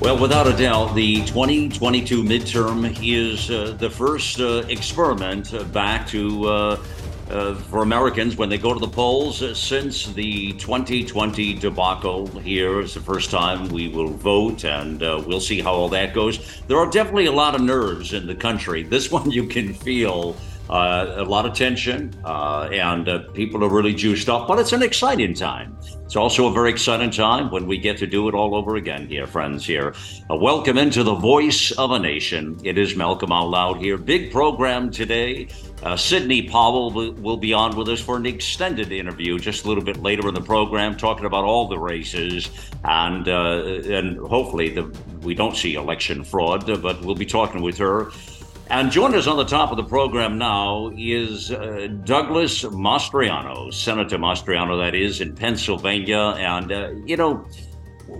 Well, without a doubt, the 2022 midterm is uh, the first uh, experiment back to uh, uh for Americans when they go to the polls since the 2020 debacle. Here is the first time we will vote, and uh, we'll see how all that goes. There are definitely a lot of nerves in the country. This one you can feel uh, a lot of tension, uh, and uh, people are really juiced up. But it's an exciting time. It's also a very exciting time when we get to do it all over again here, friends. Here, welcome into the voice of a nation. It is Malcolm Out Loud here. Big program today. Uh, Sidney Powell will, will be on with us for an extended interview just a little bit later in the program, talking about all the races and uh, and hopefully the we don't see election fraud, but we'll be talking with her. And joining us on the top of the program now is uh, Douglas Mastriano, Senator Mastriano, that is, in Pennsylvania. And, uh, you know,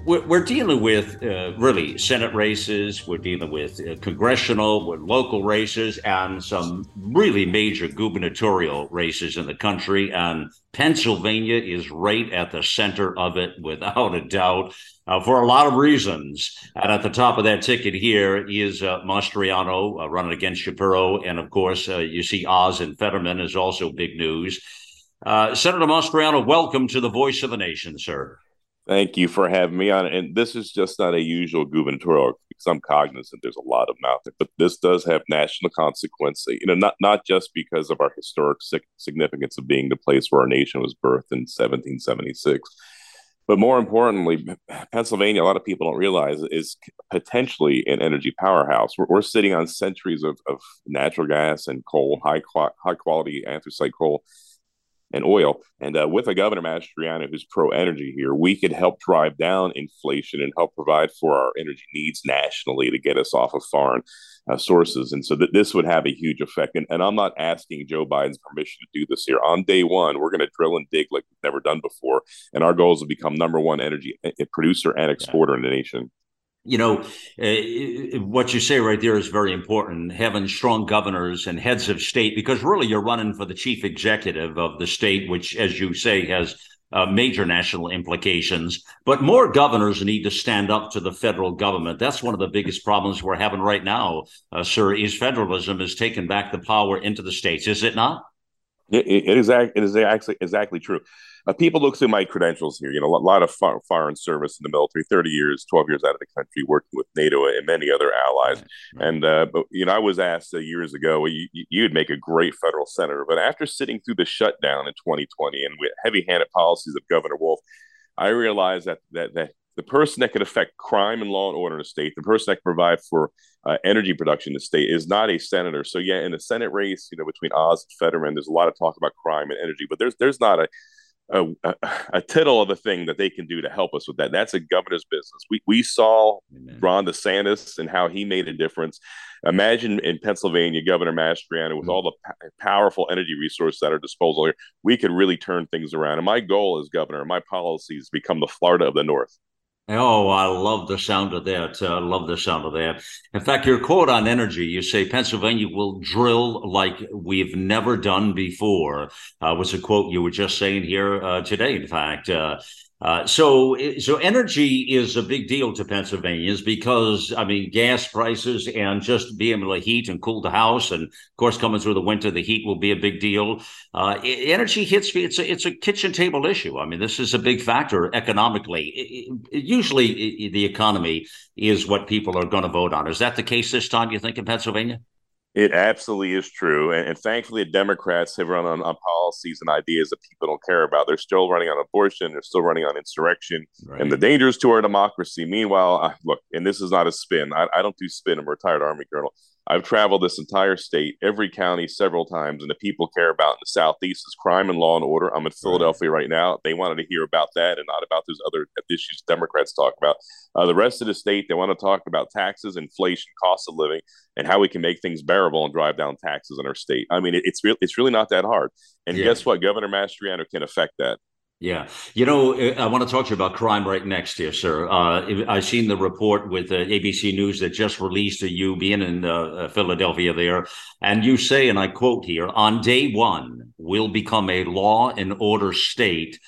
we're, we're dealing with uh, really Senate races, we're dealing with uh, congressional, with local races, and some really major gubernatorial races in the country. And Pennsylvania is right at the center of it, without a doubt uh, for a lot of reasons. And at the top of that ticket here is uh, Mastriano uh, running against Shapiro. And of course, uh, you see Oz and Fetterman is also big news. Uh, Senator Mastriano, welcome to the Voice of the Nation, sir. Thank you for having me on. And this is just not a usual gubernatorial because I'm cognizant there's a lot of out there, but this does have national consequence. You know, not not just because of our historic significance of being the place where our nation was birthed in 1776 but more importantly, Pennsylvania, a lot of people don't realize, is potentially an energy powerhouse. We're, we're sitting on centuries of, of natural gas and coal, high, high quality anthracite coal and oil. And uh, with a Governor Mastriano who's pro energy here, we could help drive down inflation and help provide for our energy needs nationally to get us off of foreign uh, sources. And so that this would have a huge effect. And, and I'm not asking Joe Biden's permission to do this here. On day one, we're going to drill and dig like we've never done before. And our goal is to become number one energy eh, producer and exporter yeah. in the nation you know, uh, what you say right there is very important. Having strong governors and heads of state, because really you're running for the chief executive of the state, which, as you say, has uh, major national implications. But more governors need to stand up to the federal government. That's one of the biggest problems we're having right now, uh, sir. Is federalism is taking back the power into the states? Is it not? It, it is. It is actually exactly true. Uh, people look through my credentials here. You know, a lot of far, foreign service in the military, thirty years, twelve years out of the country, working with NATO and many other allies. Right, right. And uh, but you know, I was asked uh, years ago, you, you'd make a great federal senator. But after sitting through the shutdown in 2020 and with heavy-handed policies of Governor Wolf, I realized that that that the person that could affect crime and law and order in the state, the person that can provide for uh, energy production in the state, is not a senator. So yeah, in the Senate race, you know, between Oz and Fetterman, there's a lot of talk about crime and energy, but there's there's not a a, a, tittle of a thing that they can do to help us with that. That's a governor's business. We we saw Amen. Ron DeSantis and how he made a difference. Imagine in Pennsylvania, Governor Mastriano, with mm-hmm. all the p- powerful energy resources at our disposal here, we could really turn things around. And my goal as governor, my policies become the Florida of the North. Oh, I love the sound of that. I uh, love the sound of that. In fact, your quote on energy, you say Pennsylvania will drill like we've never done before, uh, was a quote you were just saying here uh, today, in fact. Uh, uh, so, so energy is a big deal to Pennsylvanians because I mean, gas prices and just being able to heat and cool the house, and of course, coming through the winter, the heat will be a big deal. Uh, energy hits me; it's a it's a kitchen table issue. I mean, this is a big factor economically. It, it, usually, the economy is what people are going to vote on. Is that the case this time? You think in Pennsylvania? It absolutely is true. And, and thankfully, the Democrats have run on, on, policies and ideas that people don't care about. They're still running on abortion, they're still running on insurrection right. and the dangers to our democracy. Meanwhile, I, look, and this is not a spin. I, I don't do spin. I'm a retired Army colonel. I've traveled this entire state, every county, several times, and the people care about in the Southeast is crime and law and order. I'm in Philadelphia right, right now. They wanted to hear about that and not about those other issues Democrats talk about. Uh, the rest of the state, they want to talk about taxes, inflation, cost of living, and how we can make things bearable and drive down taxes in our state. I mean, it, it's re- it's really not that hard. And yeah. guess what? Governor Mastriano can affect that. Yeah. You know, I want to talk to you about crime right next here, sir. Uh, I've seen the report with uh, ABC News that just released you being in uh, uh, Philadelphia there. And you say, and I quote here, on day one, we'll become a law and order state.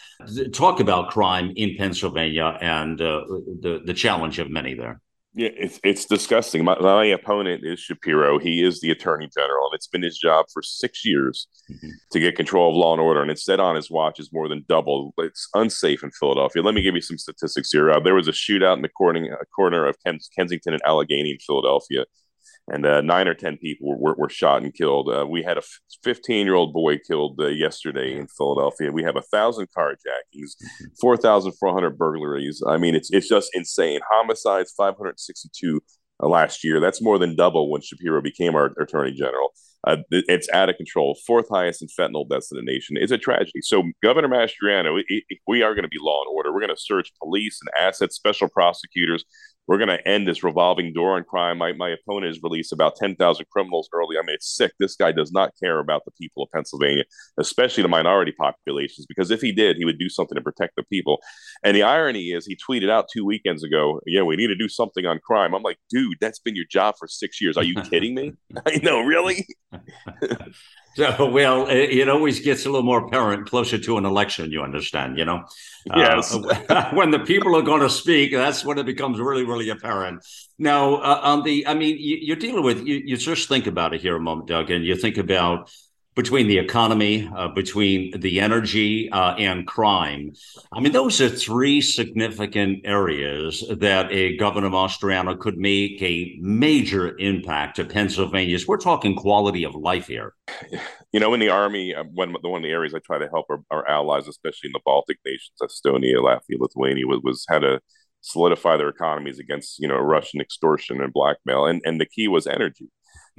Talk about crime in Pennsylvania and uh, the, the challenge of many there. Yeah, it's it's disgusting. My, my, opponent is Shapiro. He is the attorney general, and it's been his job for six years mm-hmm. to get control of law and order. And instead, on his watch is more than double. It's unsafe in Philadelphia. Let me give you some statistics here. Uh, there was a shootout in the corner, corner of Kensington and Allegheny in Philadelphia and uh, nine or ten people were, were, shot and killed. Uh, we had a 15 year old boy killed uh, yesterday in Philadelphia. We have a thousand carjackings, mm-hmm. 4,400 burglaries. I mean, it's it's just insane. Homicides, 562 uh, last year. That's more than double when Shapiro became our attorney general. Uh, it's out of control. Fourth highest in fentanyl deaths in the nation. It's a tragedy. So, Governor Mastriano, we are going to be law and order. We're going to search police and assets, special prosecutors we're going to end this revolving door on crime. My, my opponent has released about 10,000 criminals early. I mean, it's sick. This guy does not care about the people of Pennsylvania, especially the minority populations, because if he did, he would do something to protect the people. And the irony is, he tweeted out two weekends ago, yeah, we need to do something on crime. I'm like, dude, that's been your job for six years. Are you kidding me? I know, really? So, well, it always gets a little more apparent closer to an election, you understand, you know? Yes. Uh, when the people are going to speak, that's when it becomes really, really apparent. Now, uh, on the, I mean, you, are dealing with, you, you just think about it here a moment, Doug, and you think about between the economy, uh, between the energy uh, and crime. I mean, those are three significant areas that a Governor Mastriano could make a major impact to Pennsylvania's. We're talking quality of life here. You know, in the Army, uh, one, one of the areas I try to help our, our allies, especially in the Baltic nations, Estonia, Latvia, Lithuania, was, was how to solidify their economies against, you know, Russian extortion and blackmail. And, and the key was energy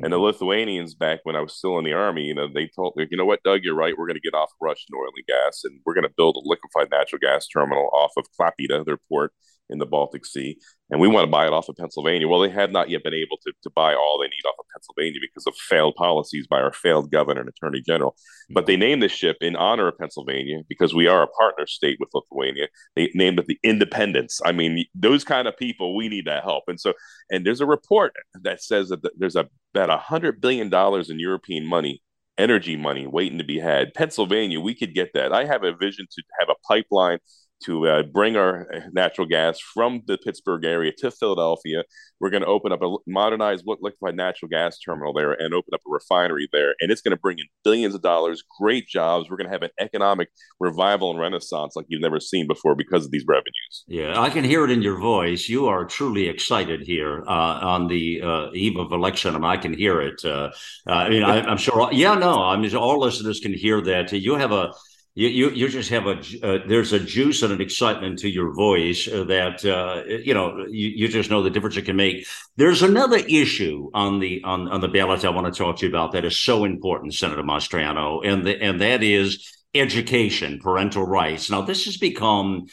and the Lithuanians back when I was still in the army, you know, they told me, you know what, Doug, you're right. We're going to get off Russian oil and gas, and we're going to build a liquefied natural gas terminal off of Klaipeda, their port in the Baltic Sea, and we want to buy it off of Pennsylvania. Well, they have not yet been able to, to buy all they need off of Pennsylvania because of failed policies by our failed governor and attorney general. But they named this ship in honor of Pennsylvania because we are a partner state with Lithuania. They named it the Independence. I mean, those kind of people, we need that help. And so, and there's a report that says that there's a, about a hundred billion dollars in European money energy money waiting to be had. Pennsylvania, we could get that. I have a vision to have a pipeline to uh, bring our natural gas from the Pittsburgh area to Philadelphia. We're going to open up a modernized liquefied natural gas terminal there and open up a refinery there. And it's going to bring in billions of dollars, great jobs. We're going to have an economic revival and renaissance like you've never seen before because of these revenues. Yeah, I can hear it in your voice. You are truly excited here uh, on the uh, eve of election, and I can hear it. Uh, uh, I mean, I, am sure. Yeah, no, I mean, all listeners can hear that. You have a you, you, you just have a uh, there's a juice and an excitement to your voice uh, that uh, you know you, you just know the difference it can make. There's another issue on the on, on the ballot I want to talk to you about that is so important, Senator Mastriano, and the, and that is education, parental rights. Now this has become,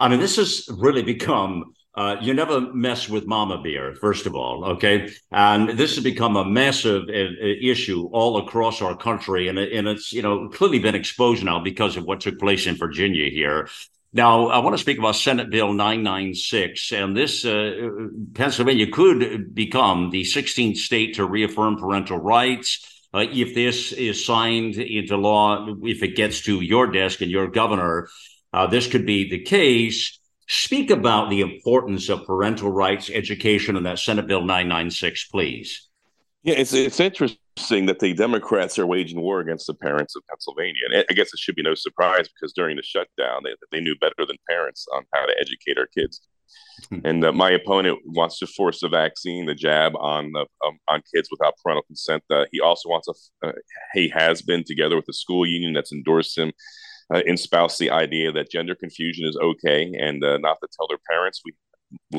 I mean, this has really become uh, you never mess with mama bear, first of all, okay? And this has become a massive uh, uh, issue all across our country, and, and it's you know clearly been exposed now because of what took place in Virginia here. Now, I want to speak about Senate Bill 996, and this uh, Pennsylvania could become the 16th state to reaffirm parental rights. Uh, if this is signed into law, if it gets to your desk and your governor, uh, this could be the case. Speak about the importance of parental rights education in that Senate Bill 996, please. Yeah, it's it's interesting that the Democrats are waging war against the parents of Pennsylvania, and I guess it should be no surprise because during the shutdown, they they knew better than parents on how to educate our kids. Hmm. and uh, my opponent wants to force the vaccine, the jab, on the um, on kids without parental consent. Uh, he also wants a uh, he has been together with the school union that's endorsed him uh, espouse the idea that gender confusion is okay and uh, not to tell their parents. We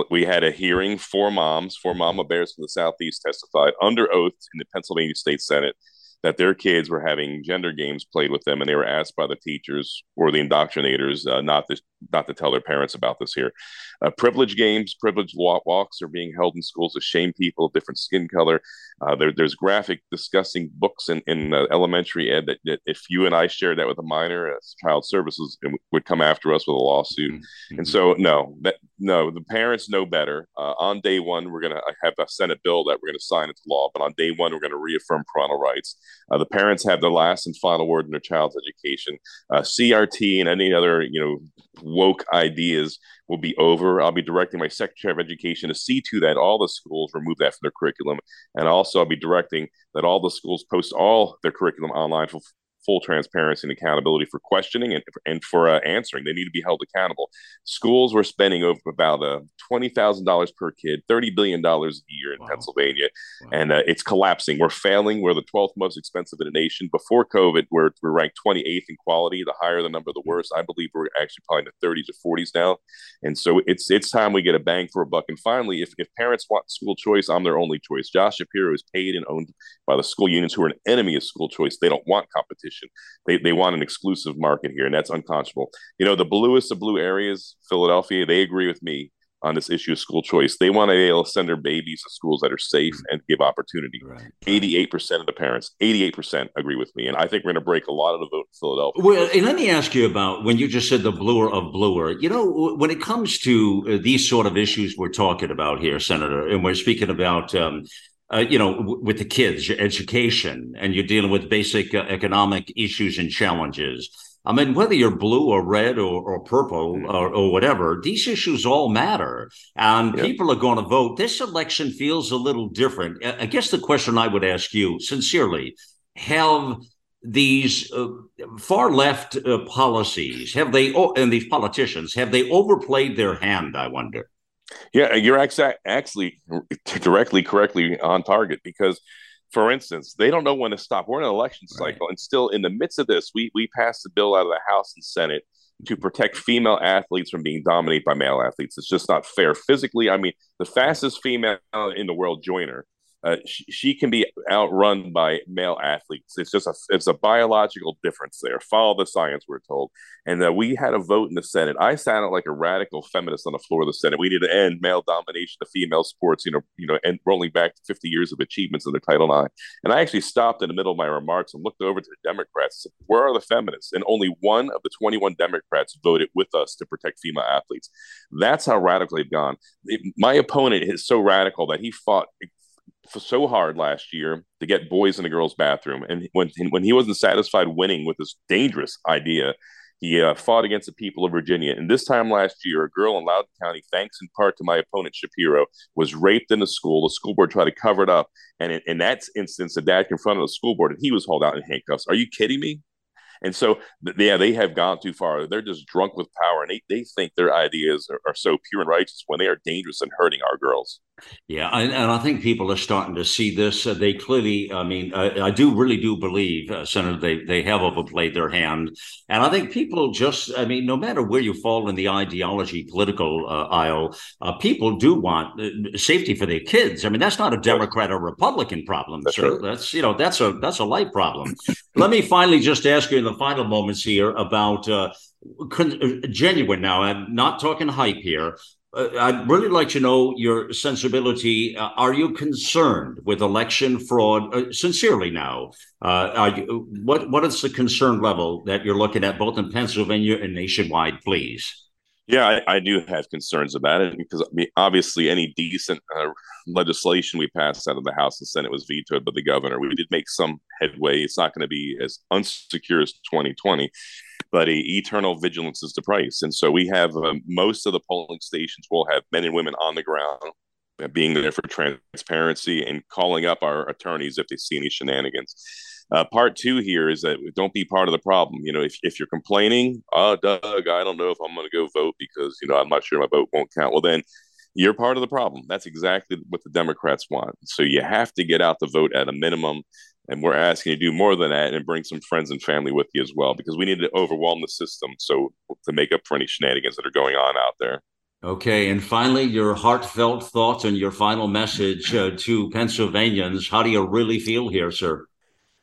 we had a hearing. Four moms, four mama bears from the southeast testified under oath in the Pennsylvania State Senate that their kids were having gender games played with them, and they were asked by the teachers or the indoctrinators uh, not to not to tell their parents about this here. Uh, privilege games, privilege walks are being held in schools to shame people of different skin color. Uh, there, there's graphic, disgusting books in, in uh, elementary ed that, that, if you and I shared that with a minor, as child services would come after us with a lawsuit. Mm-hmm. And so, no, that no, the parents know better. Uh, on day one, we're going to have a Senate bill that we're going to sign into law, but on day one, we're going to reaffirm parental rights. Uh, the parents have the last and final word in their child's education. Uh, CRT and any other, you know, woke ideas will be over. I'll be directing my Secretary of Education to see to that all the schools remove that from their curriculum. And also, I'll be directing that all the schools post all their curriculum online for, full transparency and accountability for questioning and, and for uh, answering. They need to be held accountable. Schools were spending over about uh, $20,000 per kid, $30 billion a year in wow. Pennsylvania, wow. and uh, it's collapsing. We're failing. We're the 12th most expensive in the nation. Before COVID, we're, we're ranked 28th in quality. The higher the number, the worse. I believe we're actually probably in the 30s or 40s now. And so it's it's time we get a bang for a buck. And finally, if, if parents want school choice, I'm their only choice. Josh Shapiro is paid and owned by the school unions who are an enemy of school choice. They don't want competition competition. They, they want an exclusive market here, and that's unconscionable. You know, the bluest of blue areas, Philadelphia, they agree with me on this issue of school choice. They want to be able to send their babies to schools that are safe and give opportunity. Eighty-eight percent of the parents, eighty-eight percent agree with me, and I think we're going to break a lot of the vote in Philadelphia. Well, and let me ask you about when you just said the bluer of bluer. You know, when it comes to uh, these sort of issues we're talking about here, Senator, and we're speaking about. Um, uh, you know, w- with the kids, your education, and you're dealing with basic uh, economic issues and challenges. I mean, whether you're blue or red or, or purple mm. or, or, whatever, these issues all matter. And yep. people are going to vote. This election feels a little different. I guess the question I would ask you sincerely have these uh, far left uh, policies, have they, and these politicians, have they overplayed their hand, I wonder? Yeah, you're actually directly correctly on target because, for instance, they don't know when to stop. We're in an election cycle, right. and still in the midst of this, we we passed a bill out of the House and Senate to protect female athletes from being dominated by male athletes. It's just not fair physically. I mean, the fastest female in the world, Joyner, uh, she, she, can be outrun by male athletes. It's just a it's a biological difference there. Follow the science, we're told. And uh, we had a vote in the Senate. I sounded like a radical feminist on the floor of the Senate. We need to end male domination of female sports. You know, you know, and rolling back 50 years of achievements under Title IX. And I actually stopped in the middle of my remarks and looked over to the Democrats. Said, Where are the feminists? And only one of the 21 Democrats voted with us to protect female athletes. That's how radical they've gone. My opponent is so radical that he fought so hard last year to get boys in the girls' bathroom, and when when he wasn't satisfied winning with this dangerous idea, he uh, fought against the people of Virginia. And this time last year, a girl in Loudoun County, thanks in part to my opponent Shapiro, was raped in the school. The school board tried to cover it up, and in, in that instance, the dad confronted the school board, and he was hauled out in handcuffs. Are you kidding me? And so, yeah, they have gone too far. They're just drunk with power, and they, they think their ideas are, are so pure and righteous when they are dangerous and hurting our girls. Yeah, and, and I think people are starting to see this. Uh, they clearly, I mean, I, I do really do believe, uh, Senator, they they have overplayed their hand, and I think people just, I mean, no matter where you fall in the ideology, political uh, aisle, uh, people do want uh, safety for their kids. I mean, that's not a Democrat or Republican problem, that's sir. Right. That's you know, that's a that's a life problem. Let me finally just ask you in the final moments here about. Uh, genuine now. I'm not talking hype here uh, I'd really like to know your sensibility. Uh, are you concerned with election fraud? Uh, sincerely, now, uh, you, what what is the concern level that you're looking at, both in Pennsylvania and nationwide, please? Yeah, I, I do have concerns about it because I mean, obviously, any decent uh, legislation we passed out of the House and Senate was vetoed by the governor. We did make some headway. It's not going to be as unsecure as 2020, but a, eternal vigilance is the price. And so we have um, most of the polling stations will have men and women on the ground uh, being there for transparency and calling up our attorneys if they see any shenanigans. Uh, part two here is that don't be part of the problem. You know, if, if you're complaining, oh, Doug, I don't know if I'm going to go vote because, you know, I'm not sure my vote won't count. Well, then you're part of the problem. That's exactly what the Democrats want. So you have to get out the vote at a minimum. And we're asking you to do more than that and bring some friends and family with you as well, because we need to overwhelm the system so to make up for any shenanigans that are going on out there. Okay, and finally, your heartfelt thoughts and your final message uh, to Pennsylvanians. How do you really feel here, sir?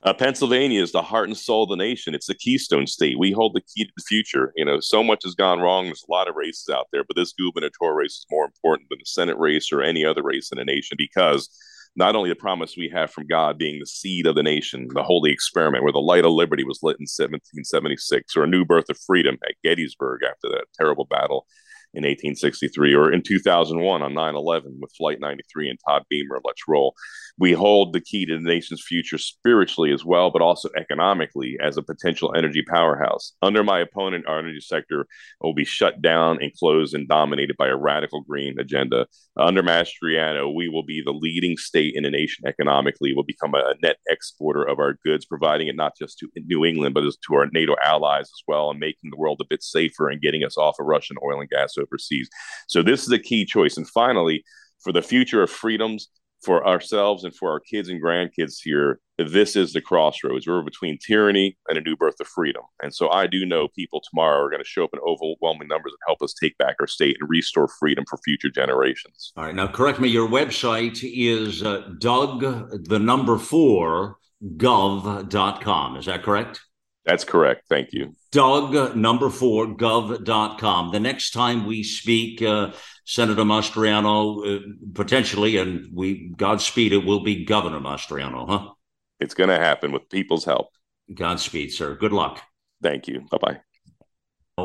Uh, Pennsylvania is the heart and soul of the nation. It's the keystone state. We hold the key to the future. You know, so much has gone wrong. There's a lot of races out there, but this gubernatorial race is more important than the Senate race or any other race in the nation because not only the promise we have from God being the seed of the nation, the holy experiment where the light of liberty was lit in 1776, or a new birth of freedom at Gettysburg after that terrible battle in 1863 or in 2001 on 9 11 with Flight 93 and Todd Beamer. Let's roll. We hold the key to the nation's future spiritually as well, but also economically as a potential energy powerhouse. Under my opponent, our energy sector will be shut down and closed and dominated by a radical green agenda. Under Mastriano, we will be the leading state in the nation economically. We'll become a net exporter of our goods, providing it not just to New England, but to our NATO allies as well, and making the world a bit safer and getting us off of Russian oil and gas overseas. So this is a key choice. And finally, for the future of freedoms for ourselves and for our kids and grandkids here, this is the crossroads. We're between tyranny and a new birth of freedom. And so I do know people tomorrow are going to show up in overwhelming numbers and help us take back our state and restore freedom for future generations. All right. Now, correct me. Your website is uh, Doug, the number four, gov.com. Is that correct? That's correct. Thank you. Doug, number four, gov.com. The next time we speak, uh, Senator Mastriano, uh, potentially, and we Godspeed, it will be Governor Mastriano, huh? It's going to happen with people's help. Godspeed, sir. Good luck. Thank you. Bye bye.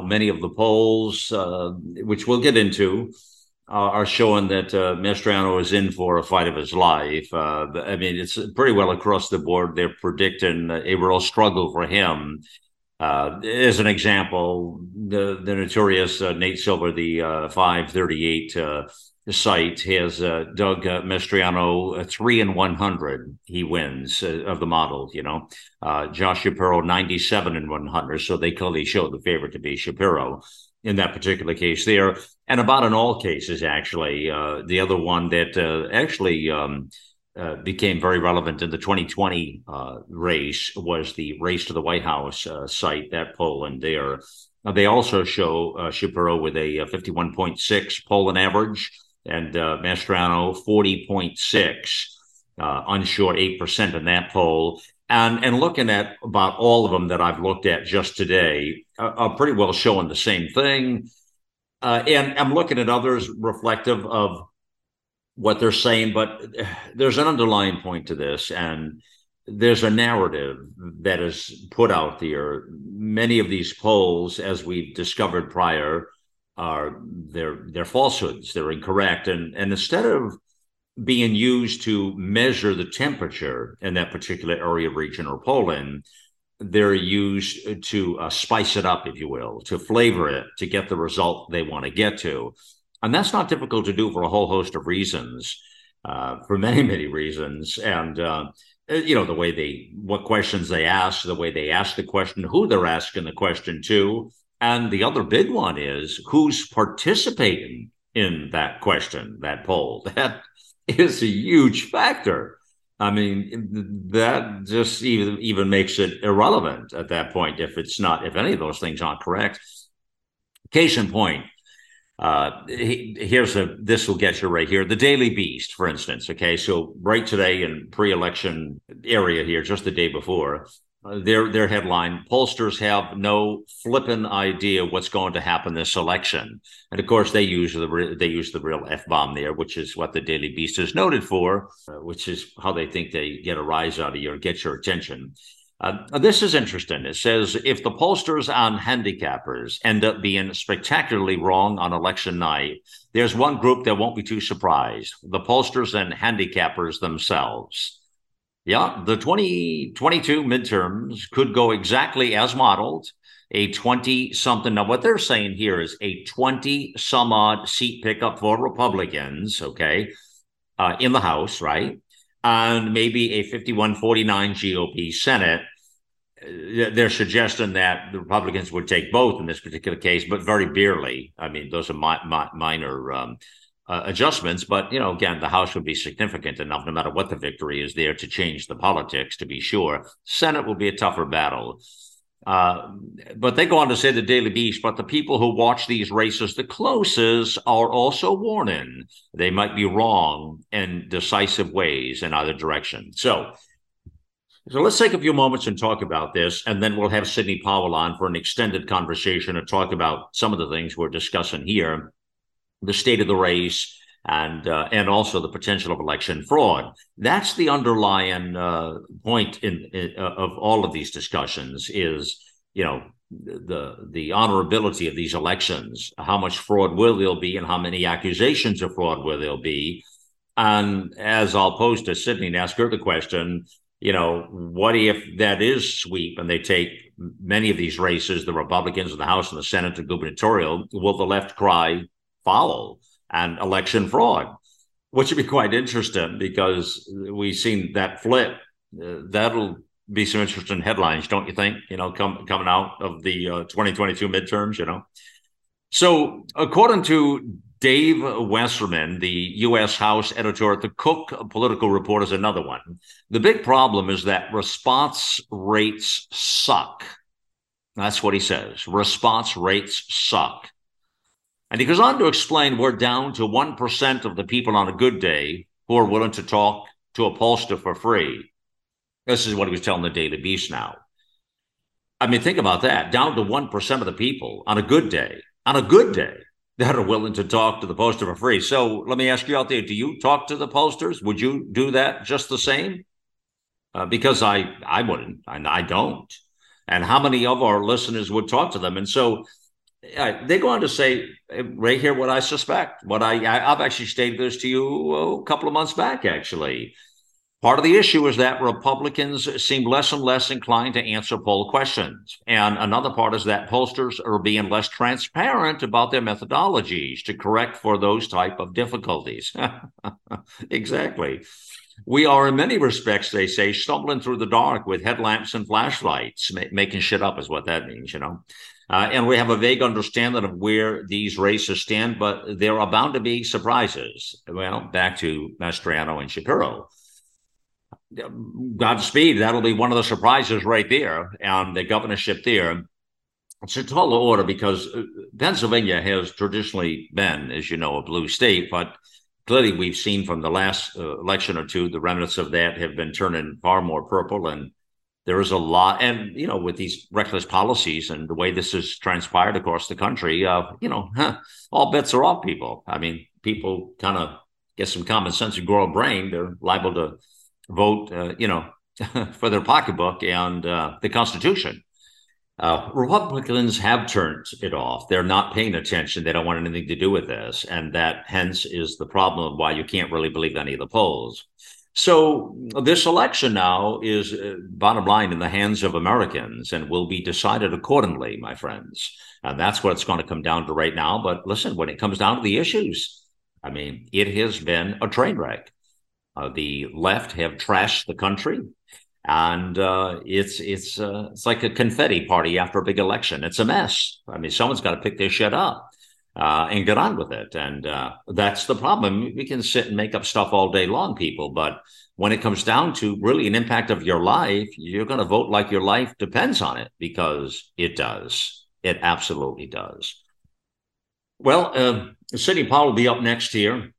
Many of the polls, uh, which we'll get into, are showing that uh, is in for a fight of his life. Uh, I mean, it's pretty well across the board. They're predicting a real struggle for him. Uh, as an example, the the notorious uh, Nate Silver, the uh, 538 uh, site, has Doug Mastriano three and 100. He wins of the model. You know, Josh Shapiro 97 and 100. So they clearly show the favorite to be Shapiro in that particular case there, and about in all cases, actually. Uh, the other one that uh, actually um, uh, became very relevant in the 2020 uh, race was the race to the White House uh, site, that poll in there. they also show uh, Shapiro with a 51.6 polling average and Mastriano 40.6, unsure 8% in that poll and and looking at about all of them that I've looked at just today are, are pretty well showing the same thing. Uh, and I'm looking at others reflective of what they're saying, but there's an underlying point to this, and there's a narrative that is put out there. Many of these polls, as we've discovered prior, are they're they're falsehoods. They're incorrect, and and instead of being used to measure the temperature in that particular area, region, or pollen. They're used to uh, spice it up, if you will, to flavor it, to get the result they want to get to. And that's not difficult to do for a whole host of reasons, uh, for many, many reasons. And, uh, you know, the way they, what questions they ask, the way they ask the question, who they're asking the question to. And the other big one is who's participating in that question, that poll. That is a huge factor. I mean, that just even even makes it irrelevant at that point if it's not if any of those things aren't correct. Case in point, uh, here's a this will get you right here. The Daily Beast, for instance. Okay, so right today in pre-election area here, just the day before, their their headline pollsters have no flippin' idea what's going to happen this election and of course they use the they use the real f-bomb there which is what the daily beast is noted for uh, which is how they think they get a rise out of you or get your attention uh, this is interesting. It says if the pollsters on handicappers end up being spectacularly wrong on election night, there's one group that won't be too surprised the pollsters and handicappers themselves. Yeah, the 2022 midterms could go exactly as modeled. A 20 something. Now, what they're saying here is a 20 some odd seat pickup for Republicans, okay, uh, in the House, right? And maybe a 51 49 GOP Senate. Uh, they're suggesting that the Republicans would take both in this particular case, but very barely. I mean, those are mi- minor um, uh, adjustments. But you know, again, the House would be significant enough, no matter what the victory is there, to change the politics. To be sure, Senate will be a tougher battle. Uh, but they go on to say the Daily Beast, but the people who watch these races the closest are also warning they might be wrong in decisive ways in either direction. So, so let's take a few moments and talk about this, and then we'll have Sidney Powell on for an extended conversation to talk about some of the things we're discussing here, the state of the race, and uh, and also the potential of election fraud. That's the underlying uh, point in, in uh, of all of these discussions. Is you know the the honorability of these elections, how much fraud will there be, and how many accusations of fraud will there be. And as I'll pose to Sidney and ask her the question, you know, what if that is sweep and they take many of these races, the Republicans in the House and the Senate, the gubernatorial, will the left cry foul? and election fraud, which would be quite interesting because we've seen that flip. Uh, that'll be some interesting headlines, don't you think? You know, come, coming out of the uh, 2022 midterms, you know. So, according to Dave Wasserman, the U.S. House editor at the Cook Political Report, is another one. The big problem is that response rates suck. That's what he says. Response rates suck. And he goes on to explain we're down to 1% of the people on a good day who are willing to talk to a pollster for free. This is what he was telling the Daily Beast now. I mean, think about that. Down to 1% of the people on a good day, on a good day, that are willing to talk to the poster for free. So let me ask you out there do you talk to the posters? Would you do that just the same? Uh, because I, I wouldn't, and I don't. And how many of our listeners would talk to them? And so they go on to say eh, right here what I suspect. What I, I have actually stated this to you oh, a couple of months back. Actually, part of the issue is that Republicans seem less and less inclined to answer poll questions, and another part is that pollsters are being less transparent about their methodologies to correct for those type of difficulties. exactly. We are, in many respects, they say, stumbling through the dark with headlamps and flashlights. Ma- making shit up is what that means, you know. Uh, and we have a vague understanding of where these races stand, but there are bound to be surprises. Well, back to Mastriano and Shapiro. Godspeed, that'll be one of the surprises right there, and the governorship there. It's a tall order because uh, Pennsylvania has traditionally been, as you know, a blue state, but clearly we've seen from the last uh, election or two, the remnants of that have been turning far more purple and there is a lot, and you know, with these reckless policies and the way this has transpired across the country, uh, you know, huh, all bets are off. People, I mean, people kind of get some common sense and grow a brain. They're liable to vote, uh, you know, for their pocketbook and uh, the Constitution. Uh, Republicans have turned it off. They're not paying attention. They don't want anything to do with this, and that hence is the problem of why you can't really believe any of the polls. So this election now is uh, bottom line in the hands of Americans and will be decided accordingly, my friends. And that's what it's going to come down to right now. But listen, when it comes down to the issues, I mean, it has been a train wreck. Uh, the left have trashed the country, and uh, it's it's uh, it's like a confetti party after a big election. It's a mess. I mean, someone's got to pick this shit up uh, and get on with it. And uh, that's the problem. We can sit and make up stuff all day long, people, but when it comes down to really an impact of your life, you're going to vote like your life depends on it because it does. It absolutely does. Well, uh, Sidney Powell will be up next here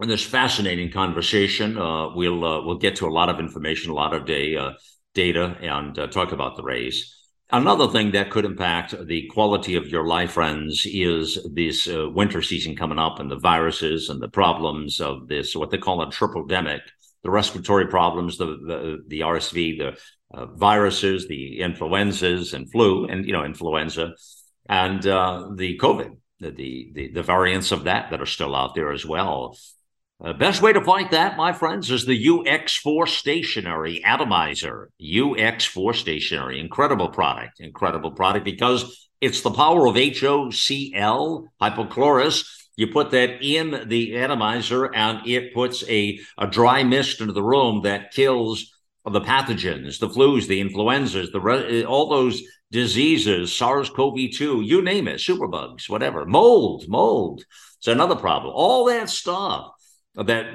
in this fascinating conversation. Uh, we'll uh, we'll get to a lot of information, a lot of day uh, data, and uh, talk about the race. Another thing that could impact the quality of your life, friends, is this uh, winter season coming up and the viruses and the problems of this, what they call a triple demic, the respiratory problems, the, the, the RSV, the uh, viruses, the influenzas and flu, and, you know, influenza, and uh, the COVID, the, the, the variants of that that are still out there as well. The uh, best way to fight that, my friends, is the UX4 stationary atomizer. UX4 stationary, incredible product, incredible product because it's the power of HOCl, hypochlorous. You put that in the atomizer and it puts a, a dry mist into the room that kills the pathogens, the flus, the influenzas, the all those diseases, SARS-CoV-2, you name it, superbugs, whatever, mold, mold. It's another problem. All that stuff that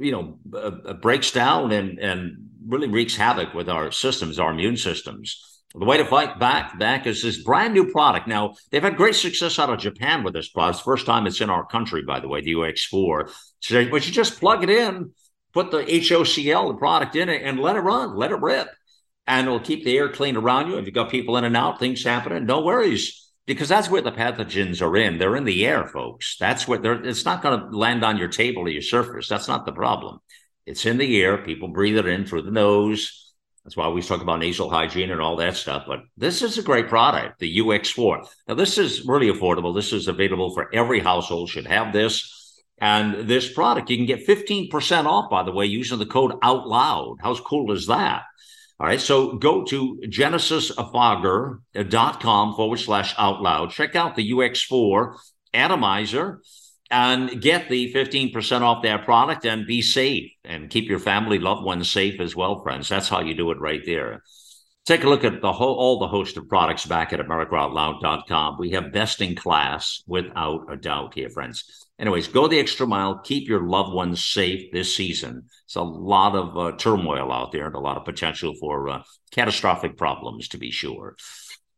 you know uh, uh, breaks down and and really wreaks havoc with our systems, our immune systems. The way to fight back back is this brand new product. Now they've had great success out of Japan with this product. First time it's in our country, by the way, the UX4. So, but you just plug it in, put the HOCl, the product in it, and let it run, let it rip, and it'll keep the air clean around you. If you've got people in and out, things happening, no worries, because that's where the pathogens are in. They're in the air, folks. That's where they're. It's not going to land on your table or your surface. That's not the problem. It's in the air. People breathe it in through the nose that's why we talk about nasal hygiene and all that stuff. But this is a great product, the UX4. Now, this is really affordable. This is available for every household, should have this. And this product, you can get 15% off, by the way, using the code out loud. How cool is that? All right. So go to genesisfogger.com forward slash out loud. Check out the UX4 atomizer and get the 15% off that product and be safe and keep your family loved ones safe as well friends that's how you do it right there take a look at the whole all the host of products back at americaoutloud.com we have best in class without a doubt here friends anyways go the extra mile keep your loved ones safe this season it's a lot of uh, turmoil out there and a lot of potential for uh, catastrophic problems to be sure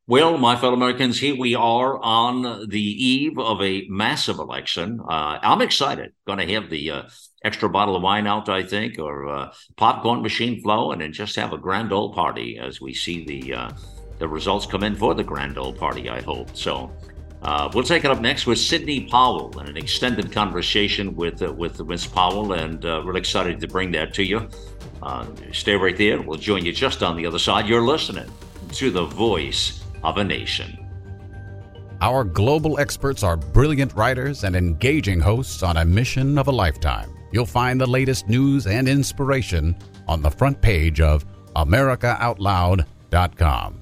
well, my fellow Americans, here we are on the eve of a massive election. Uh, I'm excited. Going to have the uh, extra bottle of wine out, I think, or uh, popcorn machine flowing, and just have a grand old party as we see the uh, the results come in for the grand old party. I hope so. Uh, we'll take it up next with Sidney Powell and an extended conversation with uh, with Miss Powell, and we're excited to bring that to you. stay right there. We'll join you just on the other side. You're listening to the voice of a nation. Our global experts are brilliant writers and engaging hosts on a mission of a lifetime. You'll find the latest news and inspiration on the front page of AmericaOutloud.com.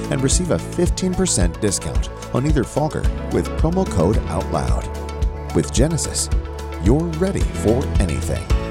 and receive a 15% discount on either fogger with promo code OUTLOUD. With Genesis, you're ready for anything.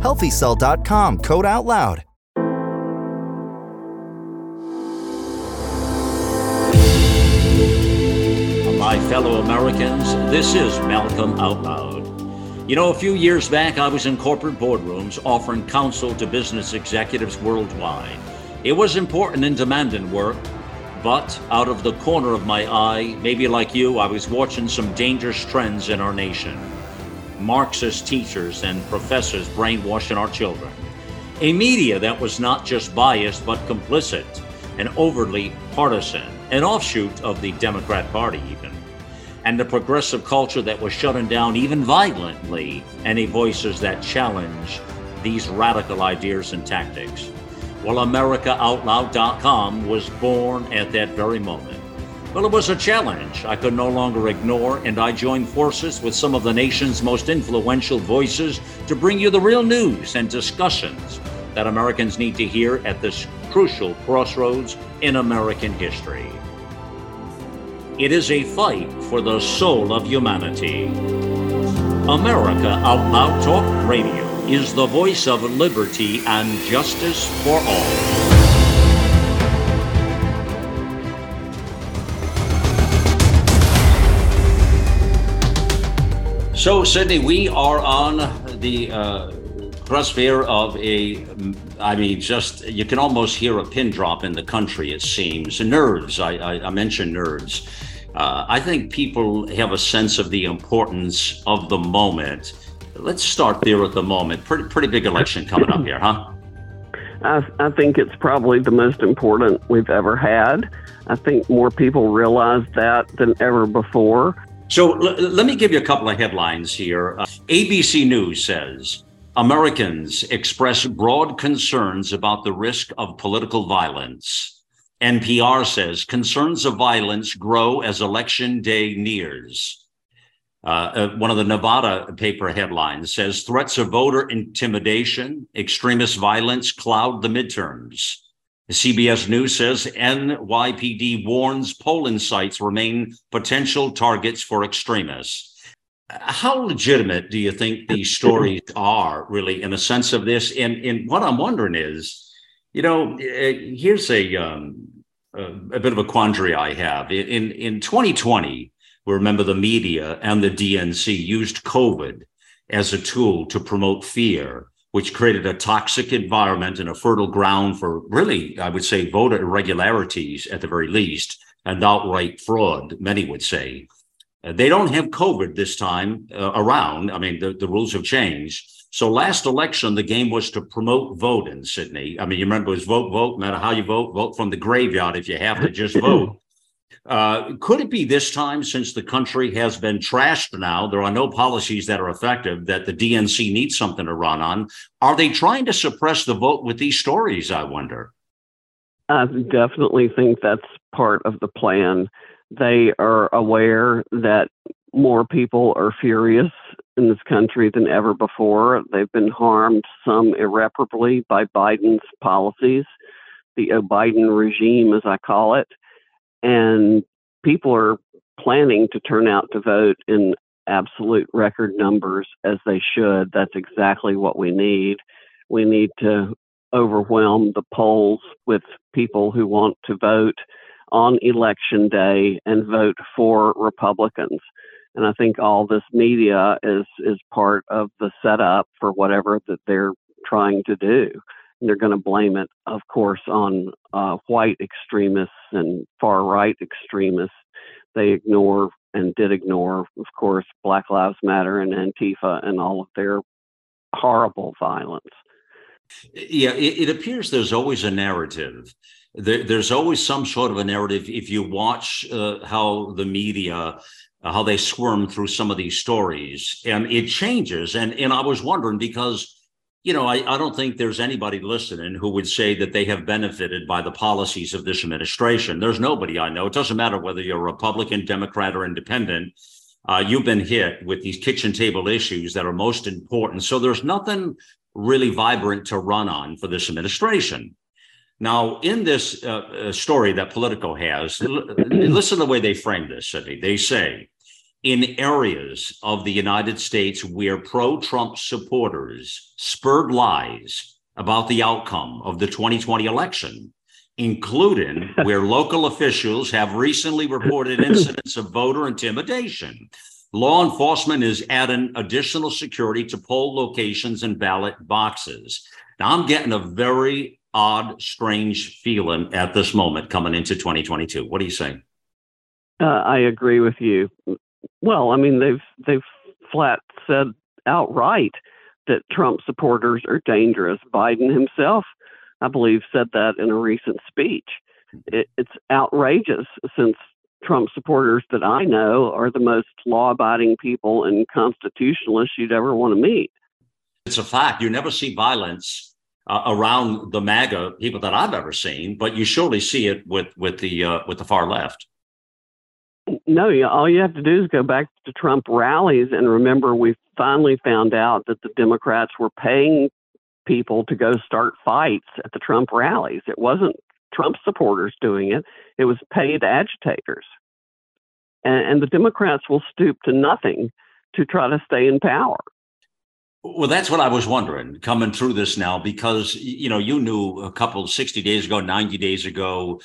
HealthyCell.com, code out loud. My fellow Americans, this is Malcolm Out Loud. You know, a few years back, I was in corporate boardrooms offering counsel to business executives worldwide. It was important and demanding work, but out of the corner of my eye, maybe like you, I was watching some dangerous trends in our nation. Marxist teachers and professors brainwashing our children. A media that was not just biased but complicit and overly partisan, an offshoot of the Democrat Party, even. And the progressive culture that was shutting down even violently any voices that challenge these radical ideas and tactics. Well, AmericaOutloud.com was born at that very moment. Well, it was a challenge I could no longer ignore, and I joined forces with some of the nation's most influential voices to bring you the real news and discussions that Americans need to hear at this crucial crossroads in American history. It is a fight for the soul of humanity. America Out Loud Talk Radio is the voice of liberty and justice for all. So, Sidney, we are on the uh, of a, I mean, just you can almost hear a pin drop in the country, it seems. Nerves, I, I, I mentioned nerves. Uh, I think people have a sense of the importance of the moment. Let's start there at the moment. Pretty, pretty big election coming up here, huh? I, I think it's probably the most important we've ever had. I think more people realize that than ever before. So l- let me give you a couple of headlines here. Uh, ABC News says Americans express broad concerns about the risk of political violence. NPR says concerns of violence grow as election day nears. Uh, uh, one of the Nevada paper headlines says threats of voter intimidation, extremist violence cloud the midterms. CBS News says NYPD warns polling sites remain potential targets for extremists. How legitimate do you think these stories are, really, in a sense of this? And, and what I'm wondering is, you know, eh, here's a, um, a, a bit of a quandary I have. In, in 2020, we remember the media and the DNC used COVID as a tool to promote fear which created a toxic environment and a fertile ground for really, I would say, voter irregularities at the very least, and outright fraud, many would say. Uh, they don't have COVID this time uh, around. I mean, the, the rules have changed. So last election, the game was to promote vote in Sidney. I mean, you remember it was vote, vote, no matter how you vote, vote from the graveyard if you have to just vote. Uh, could it be this time, since the country has been trashed now, there are no policies that are effective, that the DNC needs something to run on? Are they trying to suppress the vote with these stories? I wonder. I definitely think that's part of the plan. They are aware that more people are furious in this country than ever before. They've been harmed, some irreparably, by Biden's policies, the Biden regime, as I call it and people are planning to turn out to vote in absolute record numbers as they should. That's exactly what we need. We need to overwhelm the polls with people who want to vote on election day and vote for Republicans. And I think all this media is is part of the setup for whatever that they're trying to do they're going to blame it, of course, on uh, white extremists and far right extremists. They ignore and did ignore, of course, Black Lives Matter and Antifa and all of their horrible violence. Yeah, it, it appears there's always a narrative. There, there's always some sort of a narrative. If you watch uh, how the media, how they squirm through some of these stories, and it changes. And and I was wondering because you know, I, I don't think there's anybody listening who would say that they have benefited by the policies of this administration. There's nobody I know. It doesn't matter whether you're Republican, Democrat, or independent. Uh, you've been hit with these kitchen table issues that are most important. So there's nothing really vibrant to run on for this administration. Now, in this uh, uh story that Politico has, listen to the way they frame this, Sidney. They say, in areas of the United States where pro Trump supporters spurred lies about the outcome of the 2020 election, including where local officials have recently reported incidents of voter intimidation. Law enforcement is adding additional security to poll locations and ballot boxes. Now, I'm getting a very odd, strange feeling at this moment coming into 2022. What do you say? Uh, I agree with you. Well, I mean, they've they've flat said outright that Trump supporters are dangerous. Biden himself, I believe, said that in a recent speech. It, it's outrageous since Trump supporters that I know are the most law abiding people and constitutionalists you'd ever want to meet. It's a fact. You never see violence uh, around the MAGA people that I've ever seen, but you surely see it with with the uh, with the far left. No, all you have to do is go back to Trump rallies and remember we finally found out that the Democrats were paying people to go start fights at the Trump rallies. It wasn't Trump supporters doing it, it was paid agitators. And, and the Democrats will stoop to nothing to try to stay in power. Well, that's what I was wondering coming through this now, because you know you knew a couple sixty days ago, ninety days ago,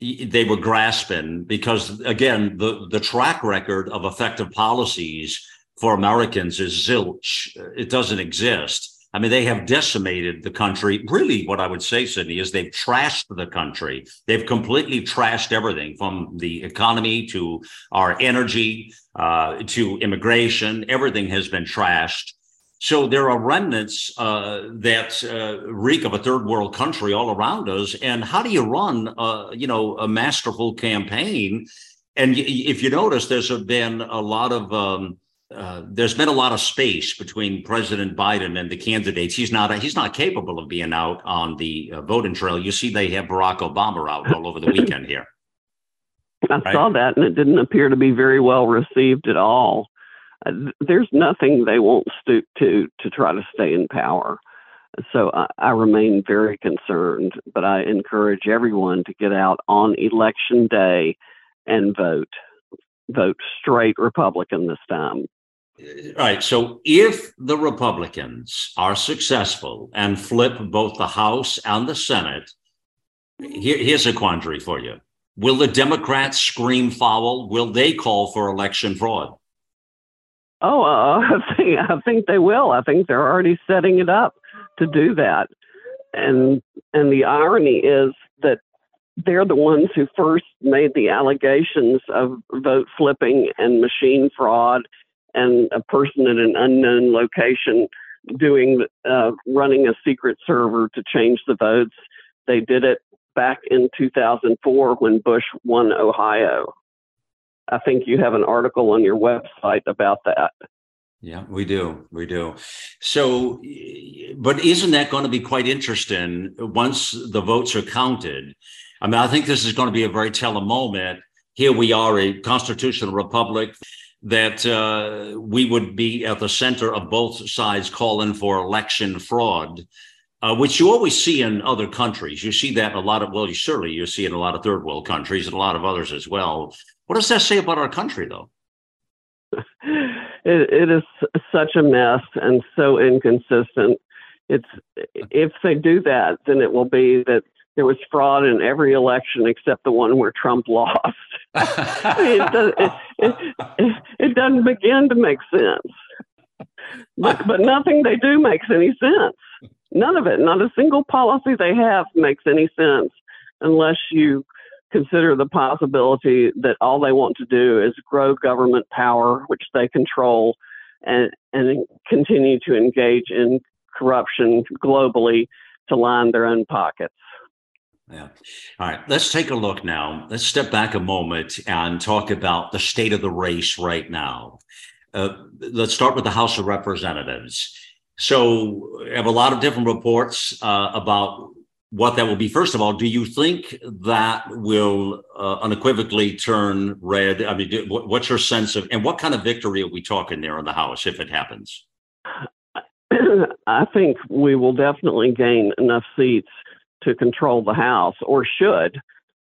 they were grasping because again the the track record of effective policies for Americans is zilch. It doesn't exist. I mean, they have decimated the country. Really, what I would say, Sidney, is they've trashed the country. They've completely trashed everything from the economy to our energy uh, to immigration. Everything has been trashed. So there are remnants uh, that uh, reek of a third world country all around us. And how do you run, uh, you know, a masterful campaign? And if you notice, there's been a lot of um, uh, there's been a lot of space between President Biden and the candidates. He's not he's not capable of being out on the uh, voting trail. You see, they have Barack Obama out all over the weekend here. I right? saw that, and it didn't appear to be very well received at all. Uh, there's nothing they won't stoop to to try to stay in power. So I, I remain very concerned, but I encourage everyone to get out on election day and vote. Vote straight Republican this time. All right. So if the Republicans are successful and flip both the House and the Senate, here, here's a quandary for you. Will the Democrats scream foul? Will they call for election fraud? Oh, uh, I think I think they will. I think they're already setting it up to do that. And and the irony is that they're the ones who first made the allegations of vote flipping and machine fraud and a person at an unknown location doing uh, running a secret server to change the votes. They did it back in 2004 when Bush won Ohio. I think you have an article on your website about that. Yeah, we do. We do. So, but isn't that going to be quite interesting once the votes are counted? I mean, I think this is going to be a very telling moment. Here we are, a constitutional republic that uh, we would be at the center of both sides calling for election fraud, uh, which you always see in other countries. You see that a lot of, well, you certainly you see in a lot of third world countries and a lot of others as well. What does that say about our country, though? it, it is such a mess and so inconsistent. It's if they do that, then it will be that there was fraud in every election except the one where Trump lost. it, does, it, it, it, doesn't begin to make sense. But, but nothing they do makes any sense. None of it, not a single policy they have makes any sense unless you consider the possibility that all they want to do is grow government power, which they control, and, and continue to engage in corruption globally to line their own pockets. Yeah. All right. Let's take a look now. Let's step back a moment and talk about the state of the race right now. Uh, let's start with the House of Representatives. So, I have a lot of different reports uh, about what that will be. First of all, do you think that will uh, unequivocally turn red? I mean, do, what's your sense of, and what kind of victory are we talking there in the House if it happens? I think we will definitely gain enough seats to control the House, or should.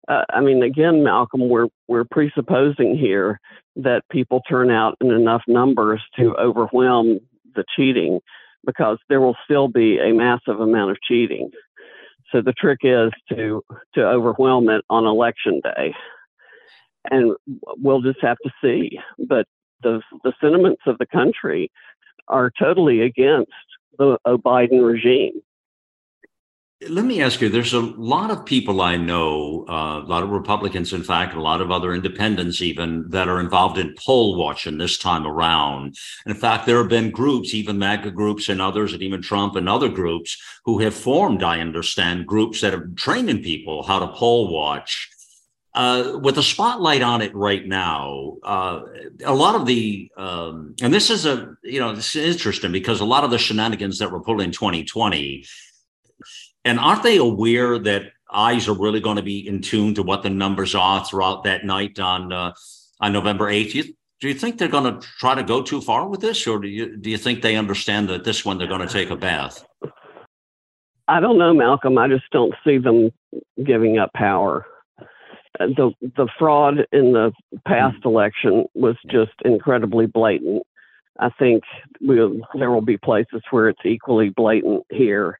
Uh, I mean, again, Malcolm, we're we're presupposing here that people turn out in enough numbers to overwhelm the cheating, because there will still be a massive amount of cheating. So the trick is to to overwhelm it on election day, and we'll just have to see. But the the sentiments of the country are totally against the Biden regime. Let me ask you there's a lot of people I know, uh, a lot of Republicans, in fact, a lot of other independents, even that are involved in poll watching this time around. And in fact, there have been groups, even MAGA groups and others, and even Trump and other groups who have formed, I understand, groups that are training people how to poll watch. Uh, with a spotlight on it right now, uh, a lot of the, um, and this is a, you know, this is interesting because a lot of the shenanigans that were pulled in 2020 and aren't they aware that eyes are really going to be in tune to what the numbers are throughout that night on uh, on November eighth? Do, do you think they're going to try to go too far with this, or do you do you think they understand that this one they're going to take a bath? I don't know, Malcolm. I just don't see them giving up power. Uh, the the fraud in the past mm. election was just incredibly blatant. I think we'll, there will be places where it's equally blatant here.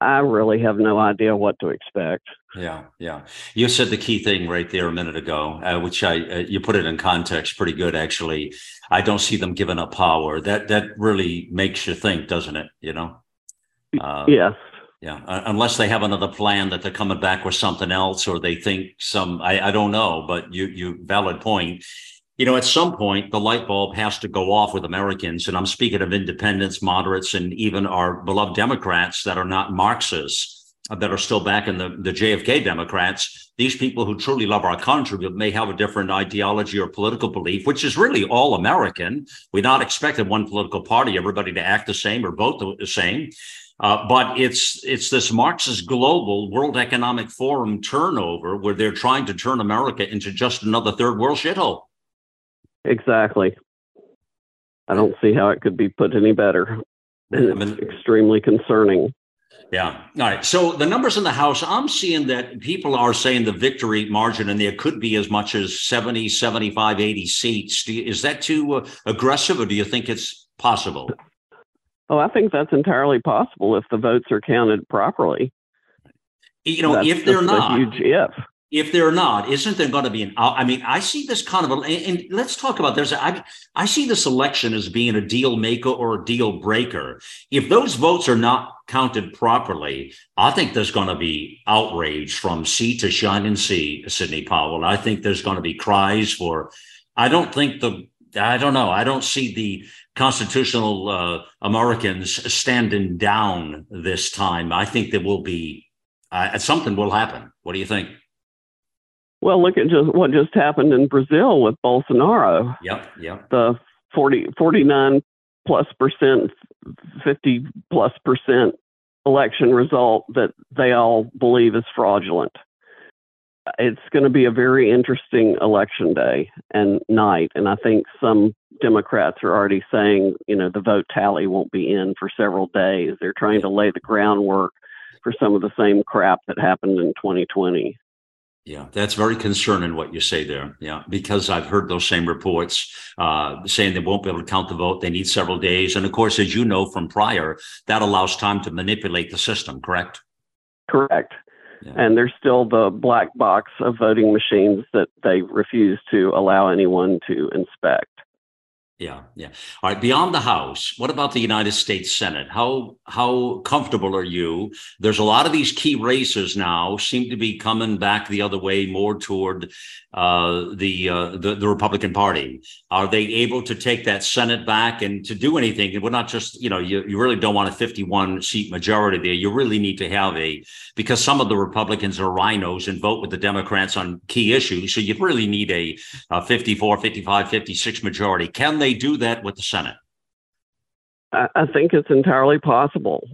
I really have no idea what to expect. Yeah, yeah. You said the key thing right there a minute ago, uh, which I uh, you put it in context pretty good actually. I don't see them giving up power. That that really makes you think, doesn't it? You know. Uh, yes. Yeah, uh, unless they have another plan that they're coming back with something else, or they think some. I, I don't know, but you you valid point. You know, at some point, the light bulb has to go off with Americans. And I'm speaking of independents, moderates, and even our beloved Democrats that are not Marxists, uh, that are still back in the, the JFK Democrats. These people who truly love our country but may have a different ideology or political belief, which is really all American. We're not expecting one political party, everybody to act the same or vote the same. Uh, but it's it's this Marxist global World Economic Forum turnover where they're trying to turn America into just another third world shithole. Exactly. I don't see how it could be put any better. And it's I mean, extremely concerning. Yeah. All right. So the numbers in the House, I'm seeing that people are saying the victory margin, and there could be as much as 70, 75, 80 seats. You, is that too uh, aggressive, or do you think it's possible? Oh, I think that's entirely possible if the votes are counted properly. You know, that's if they're not, huge if. If they're not, isn't there going to be an? I mean, I see this kind of a, and let's talk about there's. I I see this election as being a deal maker or a deal breaker. If those votes are not counted properly, I think there's going to be outrage from sea to shining sea, Sidney Powell. I think there's going to be cries for. I don't think the I don't know. I don't see the constitutional uh, Americans standing down this time. I think there will be uh, something will happen. What do you think? Well, look at just what just happened in Brazil with Bolsonaro. Yep, yep. The 40, 49 plus percent, 50 plus percent election result that they all believe is fraudulent it's going to be a very interesting election day and night. And I think some Democrats are already saying, you know, the vote tally won't be in for several days. They're trying to lay the groundwork for some of the same crap that happened in 2020. Yeah, that's very concerning what you say there. Yeah, because I've heard those same reports uh, saying they won't be able to count the vote. They need several days. And of course, as you know from prior, that allows time to manipulate the system, correct? Correct. Yeah. And there's still the black box of voting machines that they refuse to allow anyone to inspect. Yeah, yeah. All right. Beyond the House, what about the United States Senate? How how comfortable are you? There's a lot of these key races now seem to be coming back the other way, more toward uh, the, uh, the, the Republican Party. Are they able to take that Senate back and to do anything? And we're not just you know you you really don't want a 51 seat majority there. You really need to have a because some of the Republicans are RINOs and vote with the Democrats on key issues. So you really need a, a 54, 55, 56 majority. Can they do that with the Senate? I think it's entirely possible.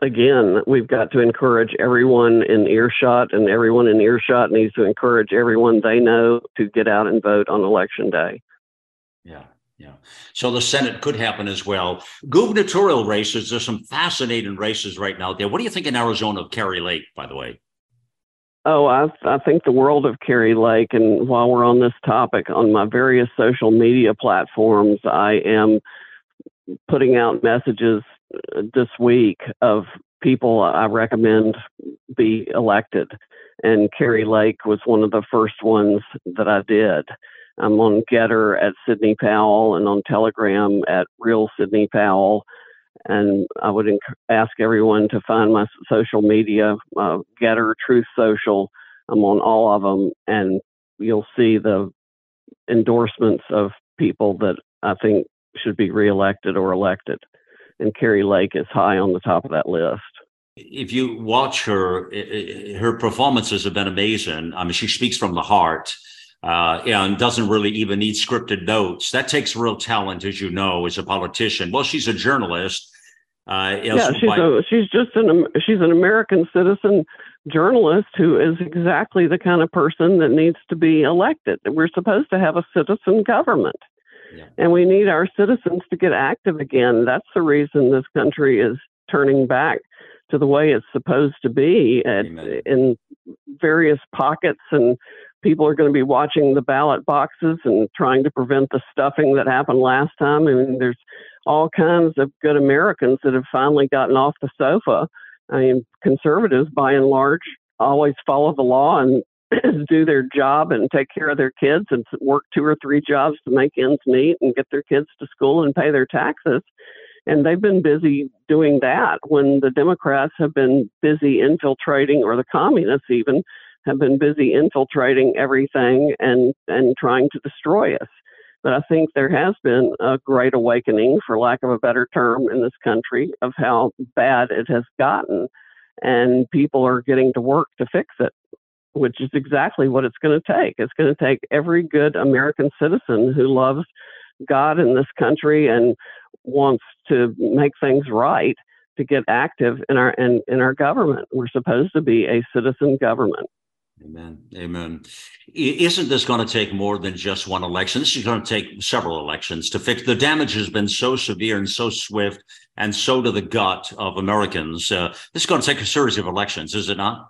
Again, we've got to encourage everyone in earshot, and everyone in earshot needs to encourage everyone they know to get out and vote on election day. Yeah. Yeah. So the Senate could happen as well. Gubernatorial races, there's some fascinating races right now there. What do you think in Arizona of Kari Lake, by the way? Oh, I, I think the world of Kari Lake. And while we're on this topic, on my various social media platforms, I am putting out messages uh, this week of people I recommend be elected. And Kari Lake was one of the first ones that I did. I'm on Gettr at Sidney Powell and on Telegram at Real Sidney Powell. And I would inc- ask everyone to find my social media, uh, Gettr, Truth Social. I'm on all of them, and you'll see the endorsements of people that I think should be reelected or elected. And Kari Lake is high on the top of that list. If you watch her, her performances have been amazing. I mean, she speaks from the heart. Uh, and doesn't really even need scripted notes. That takes real talent, as you know, as a politician. Well, she's a journalist. Uh, yeah, she's, by- a, she's just an she's an American citizen journalist who is exactly the kind of person that needs to be elected. We're supposed to have a citizen government. Yeah. And we need our citizens to get active again. That's the reason this country is turning back to the way it's supposed to be at, in various pockets. And people are going to be watching the ballot boxes and trying to prevent the stuffing that happened last time. I mean, there's all kinds of good Americans that have finally gotten off the sofa. I mean, conservatives, by and large, always follow the law and do their job and take care of their kids and work two or three jobs to make ends meet and get their kids to school and pay their taxes. And they've been busy doing that when the Democrats have been busy infiltrating, or the communists even have been busy infiltrating everything and, and trying to destroy us. But I think there has been a great awakening, for lack of a better term, in this country of how bad it has gotten. And people are getting to work to fix it, which is exactly what it's going to take. It's going to take every good American citizen who loves God in this country and wants to make things right to get active in our in, in our government. We're supposed to be a citizen government. Amen. Amen. Isn't this going to take more than just one election? This is going to take several elections to fix. The damage has been so severe and so swift and so to the gut of Americans. Uh, this is going to take a series of elections, is it not?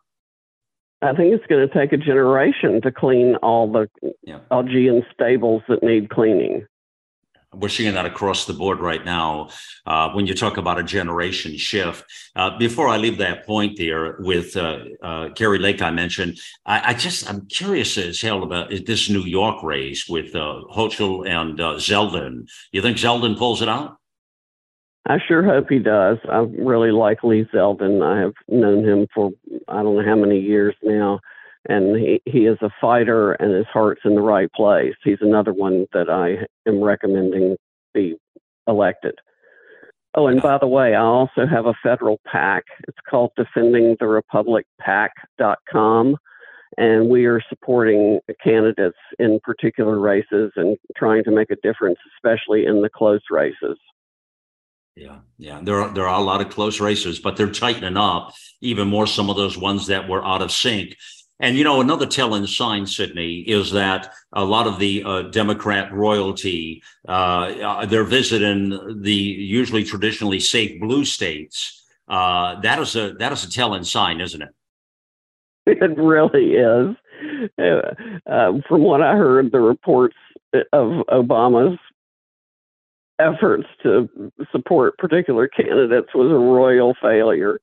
I think it's going to take a generation to clean all the yeah. Augean stables that need cleaning we're seeing that across the board right now uh, when you talk about a generation shift. Uh, before I leave that point there with uh, uh Lake, I mentioned, I, I, just, I'm curious as hell about this New York race with uh, Hochul and uh, Zeldin. You think Zeldin pulls it out? I sure hope he does. I really like Lee Zeldin. I have known him for I don't know how many years now and he, he is a fighter and his heart's in the right place. He's another one that I am recommending be elected. Oh, and by the way, I also have a federal PAC. It's called Defending the Republic PAC.com. And we are supporting candidates in particular races and trying to make a difference, especially in the close races. Yeah, yeah. There are there are a lot of close races, but they're tightening up even more. Some of those ones that were out of sync. And you know, another telling sign, Sidney, is that a lot of the uh, Democrat royalty uh, uh, they're visiting the usually traditionally safe blue states. Uh, that is a that is a telling sign, isn't it? It really is. Uh, um, from what I heard, the reports of Obama's efforts to support particular candidates was a royal failure.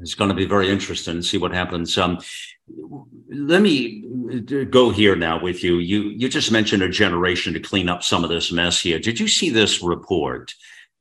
It's going to be very interesting to see what happens. Um, let me go here now with you. You you just mentioned a generation to clean up some of this mess here. Did you see this report?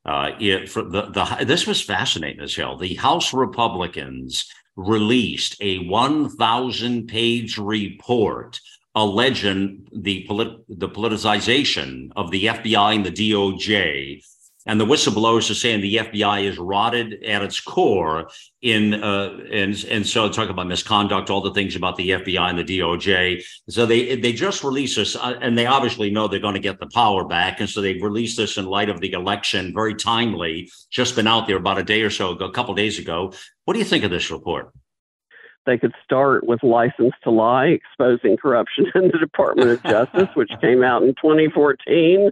Uh, it, for the, the this was fascinating as hell. The House Republicans released a 1,000 page report alleging the polit- the politicization of the FBI and the DOJ and the whistleblowers are saying the FBI is rotted at its core in uh, and and so talk about misconduct, all the things about the FBI and the DOJ. So they they just released this, uh, and they obviously know they're going to get the power back, and so they've released this in light of the election, very timely. Just been out there about a day or so ago, a couple days ago. What do you think of this report? They could start with License to Lie, exposing corruption in the Department of Justice, which came out in 2014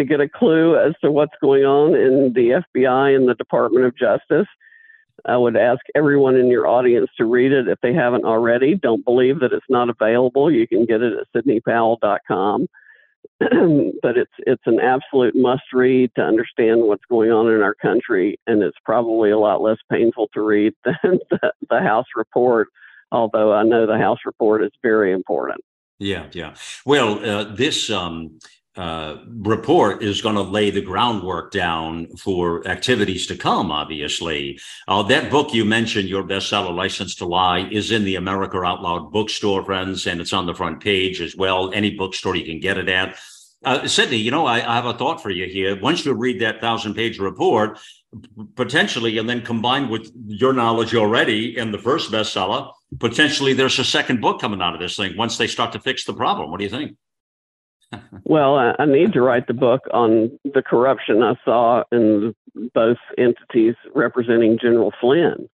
to get a clue as to what's going on in the FBI and the Department of Justice. I would ask everyone in your audience to read it if they haven't already. Don't believe that it's not available. You can get it at sidneypowell.com. but it's it's an absolute must read to understand what's going on in our country, and it's probably a lot less painful to read than the, the House report. Although I know the House report is very important. Yeah, yeah. Well, uh, this um, uh, report is going to lay the groundwork down for activities to come, obviously. Uh, that book you mentioned, your bestseller, License to Lie, is in the America Out Loud bookstore, friends, and it's on the front page as well. Any bookstore you can get it at. Uh, Sidney, you know, I, I have a thought for you here. Once you read that thousand page report, potentially, and then combined with your knowledge already in the first bestseller, potentially there's a second book coming out of this thing once they start to fix the problem. What do you think? Well, I, I need to write the book on the corruption I saw in both entities representing General Flynn.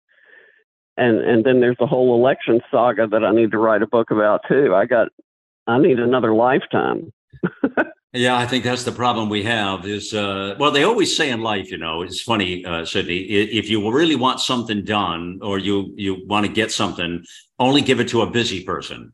And and then there's a whole election saga that I need to write a book about too. I got I need another lifetime. yeah, I think that's the problem we have is uh, well, they always say in life, you know, it's funny, uh, Sidney, if you really want something done or you you want to get something, only give it to a busy person.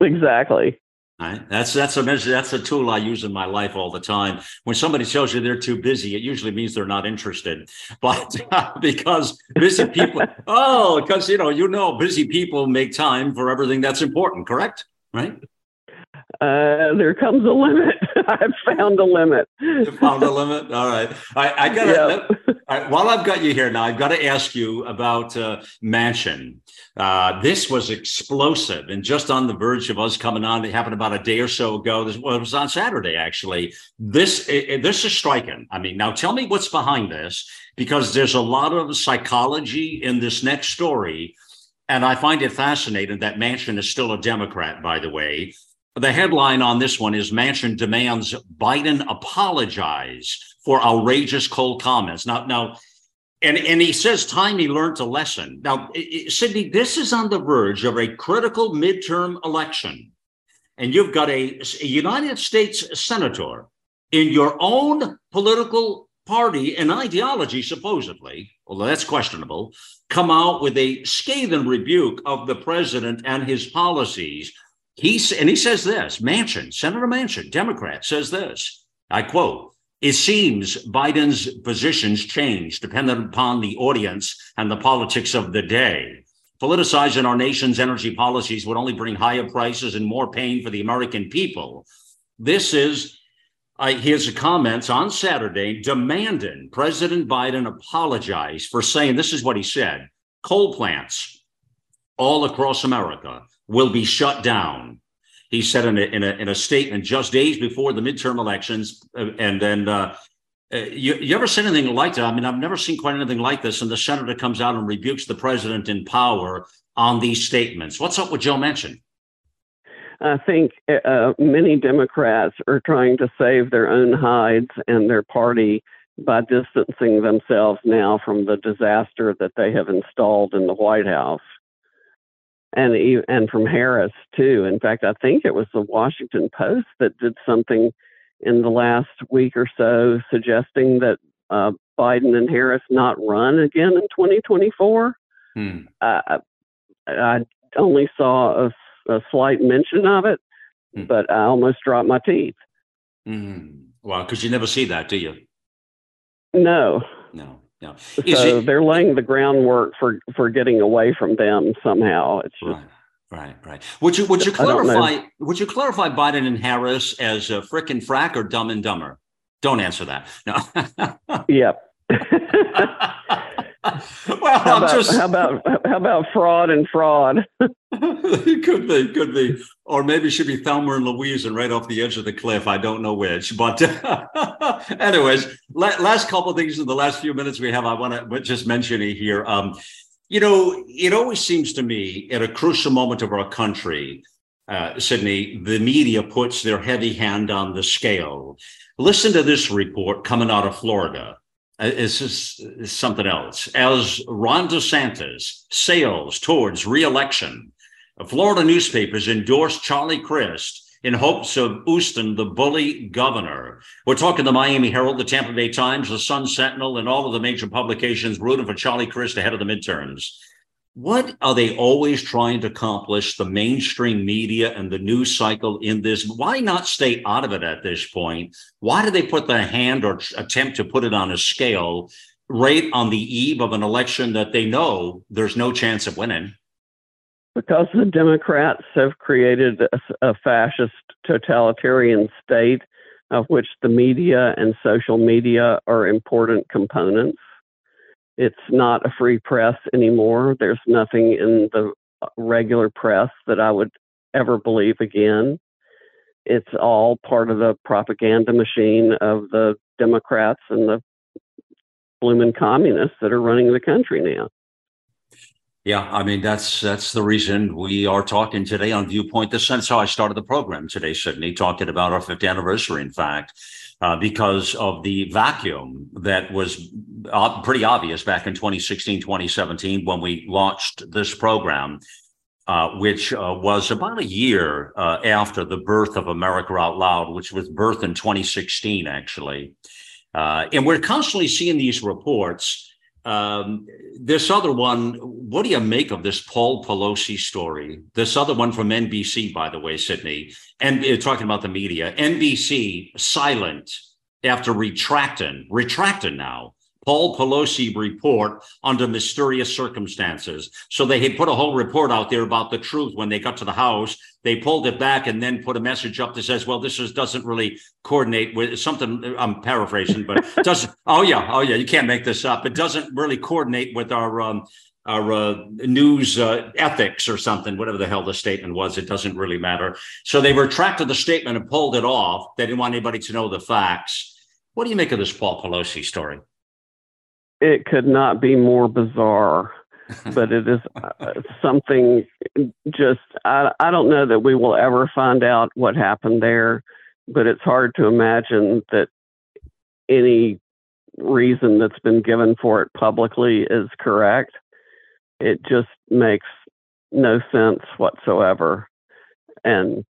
Exactly. Right. That's that's a measure. That's a tool I use in my life all the time. When somebody tells you they're too busy, it usually means they're not interested. But because busy people, oh, because you know, you know, busy people make time for everything that's important. Correct? Right. Uh, there comes a limit. I've found a limit. You found a limit. All right. I, I got. Yep. while I've got you here now, I've got to ask you about uh, Manchin. Uh, this was explosive and just on the verge of us coming on. It happened about a day or so ago. This well, it was on Saturday actually. This it, this is striking. I mean, now tell me what's behind this because there's a lot of psychology in this next story. And I find it fascinating that Manchin is still a Democrat, by the way. The headline on this one is Manchin demands Biden apologize for outrageous cold comments. Now, now, and, and he says time he learned a lesson. Now, Sidney, this is on the verge of a critical midterm election. And you've got a, a United States senator in your own political party and ideology, supposedly, although that's questionable, come out with a scathing rebuke of the president and his policies He's, and he says this Manchin, Senator Manchin, Democrat, says this I quote, it seems Biden's positions change dependent upon the audience and the politics of the day. Politicizing our nation's energy policies would only bring higher prices and more pain for the American people. This is uh, his comments on Saturday demanding President Biden apologize for saying this is what he said coal plants all across America will be shut down. He said in a, in a, in a statement just days before the midterm elections. Uh, and then, uh, uh, you, you ever seen anything like that? I mean, I've never seen quite anything like this. And the senator comes out and rebukes the president in power on these statements. What's up with Joe Manchin? I think uh, many Democrats are trying to save their own hides and their party by distancing themselves now from the disaster that they have installed in the White House and and from Harris too. In fact, I think it was the Washington Post that did something in the last week or so suggesting that uh, Biden and Harris not run again in 2024. Hmm. I, I only saw a, a, slight mention of it, hmm. but I almost dropped my teeth. Mm. Well, because you never see that, do you? No. No. Yeah. Is so it, they're laying the groundwork for for getting away from them somehow. It's just, right. Right, right. Would you would you clarify would you clarify Biden and Harris as a frickin' frack or dumb and dumber? Don't answer that. No. yep. well, how about, just... how about how about fraud and fraud? could be, could be, or maybe it should be Thelma and Louise and right off the edge of the cliff. I don't know which, but anyways, last couple of things in the last few minutes we have, I want to just mention it here. Um, you know, it always seems to me at a crucial moment of our country, uh, Sidney, the media puts their heavy hand on the scale. Listen to this report coming out of Florida. Uh, just something else. As Ron DeSantis sails towards reelection, Florida newspapers endorsed Charlie Crist in hopes of boosting the bully governor. We're talking the Miami Herald, the Tampa Bay Times, the Sun Sentinel, and all of the major publications rooting for Charlie Crist ahead of the midterms. What are they always trying to accomplish, the mainstream media and the news cycle in this? Why not stay out of it at this point? Why do they put their hand or attempt to put it on a scale right on the eve of an election that they know there's no chance of winning? Because the Democrats have created a, a fascist totalitarian state of which the media and social media are important components it's not a free press anymore. There's nothing in the uh, regular press that I would ever believe again. It's all part of the propaganda machine of the Democrats and the blooming communists that are running the country now. Yeah, I mean that's that's the reason we are talking today on Viewpoint. This is how I started the program today, Sidney, talking about our fifth anniversary. In fact, uh, because of the vacuum that was uh, pretty obvious back in 2016, 2017 when we launched this program, uh, which uh, was about a year uh, after the birth of America Out Loud, which was birthed in 2016, actually. And we're constantly seeing these reports um, this other one, what do you make of this Paul Pelosi story? This other one from NBC, by the way, Sidney, and uh, talking about the media, NBC silent after retracting, retracting now Paul Pelosi report under mysterious circumstances. So they had put a whole report out there about the truth when they got to the House. They pulled it back and then put a message up that says, "Well, this is, doesn't really coordinate with something." I'm paraphrasing, but doesn't. oh yeah, oh yeah, you can't make this up. It doesn't really coordinate with our um, our uh, news uh, ethics or something, whatever the hell the statement was. It doesn't really matter. So they retracted the statement and pulled it off. They didn't want anybody to know the facts. What do you make of this Paul Pelosi story? It could not be more bizarre but it is uh, something just I, I don't know that we will ever find out what happened there but it's hard to imagine that any reason that's been given for it publicly is correct. It just makes no sense whatsoever. And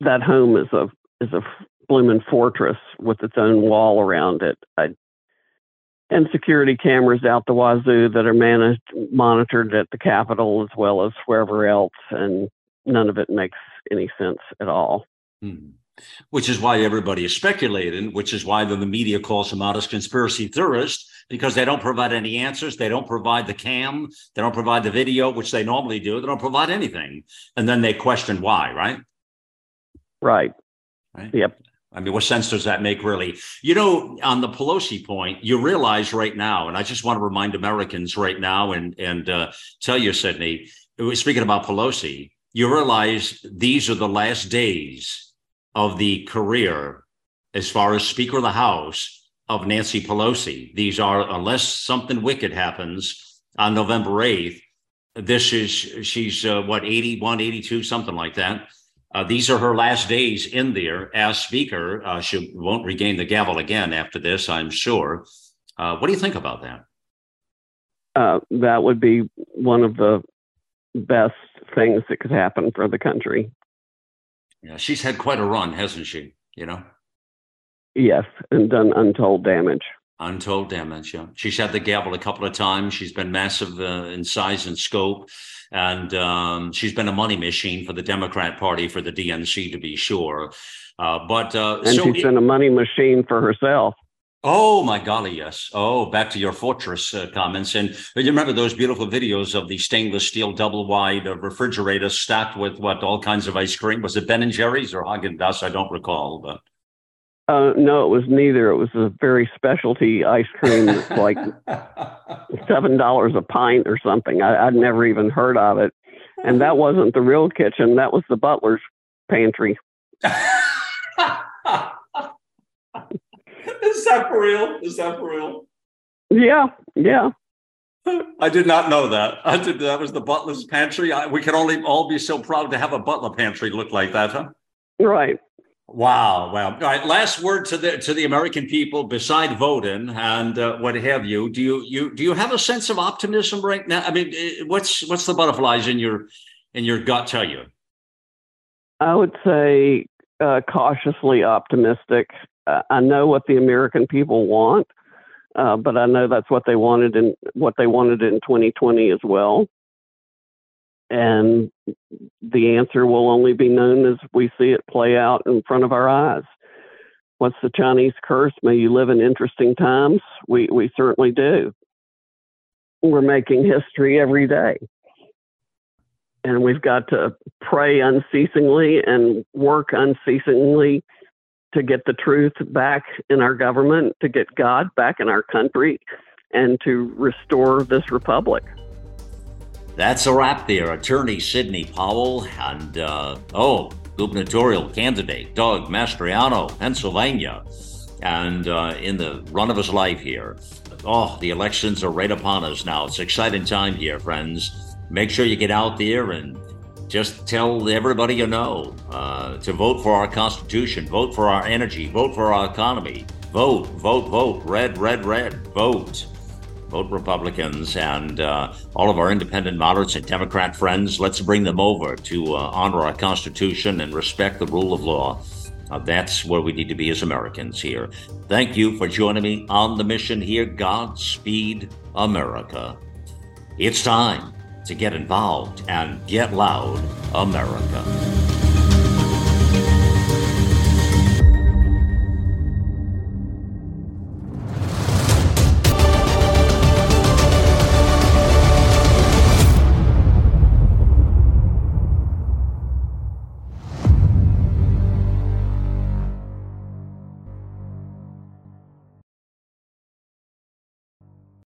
that home is a is a blooming fortress with its own wall around it. I and security cameras out the wazoo that are managed monitored at the Capitol as well as wherever else, and none of it makes any sense at all. Hmm. Which is why everybody is speculating, which is why the, the media calls them out as conspiracy theorists, because they don't provide any answers. They don't provide the cam. They don't provide the video, which they normally do. They don't provide anything. And then they question why, right? Right. Right. Yep. I mean, what sense does that make, really? You know, on the Pelosi point, you realize right now, and I just want to remind Americans right now, and and uh, tell you, Sidney, speaking about Pelosi, you realize these are the last days of the career, as far as Speaker of the House, of Nancy Pelosi. These are, unless something wicked happens on November eighth, this is she's uh, what 81, 82, something like that uh, these are her last days in there as speaker. Uh, she won't regain the gavel again after this, I'm sure. Uh, what do you think about that? Uh, that would be one of the best things that could happen for the country. Yeah, she's had quite a run, hasn't she? You know. Yes, and done untold damage. Untold damage. Yeah, she's had the gavel a couple of times. She's been massive uh, in size and scope and um, she's been a money machine for the Democrat Party, for the DNC, to be sure. Uh, but uh, and so she's it, been a money machine for herself. Oh my golly, yes. Oh, back to your fortress uh, comments, and you remember those beautiful videos of the stainless steel double wide refrigerator stacked with what all kinds of ice cream? Was it Ben and Jerry's or Haagen Dazs? I don't recall, but uh, no, it was neither. It was a very specialty ice cream that's like seven dollars a pint or something. I, would never even heard of it, and that wasn't the real kitchen. That was the butler's pantry. Is that for real? Is that for real? Yeah, yeah. I did not know that. I did. That was the butler's pantry. I, we can only all be so proud to have a butler pantry look like that, huh? Right. Wow, wow. All right, last word to the to the American people, beside voting and uh, what have you. Do you you do you have a sense of optimism right now? I mean, eh, what's what's the butterflies in your in your gut tell you? I would say uh, cautiously optimistic. I know what the American people want, uh, but I know that's what they wanted in what they wanted in 2020 as well and the answer will only be known as we see it play out in front of our eyes. What's the Chinese curse? May you live in interesting times. We we certainly do. We're making history every day. And we've got to pray unceasingly and work unceasingly to get the truth back in our government, to get God back in our country, and to restore this republic. That's a wrap there. Attorney Sidney Powell and, uh, oh, gubernatorial candidate Doug Mastriano, Pennsylvania, and uh, in the run of his life here. Oh, the elections are right upon us now. It's exciting time here, friends. Make sure you get out there and just tell everybody you know uh, to vote for our Constitution, vote for our energy, vote for our economy. Vote, vote, vote. Red, red, red. Vote vote Republicans, and uh, all of our independent moderates and Democrat friends, let's bring them over to uh, honor our Constitution and respect the rule of law. Uh, that's where we need to be as Americans here. Thank you for joining me on the mission here. Godspeed, America. It's time to get involved and get loud, America.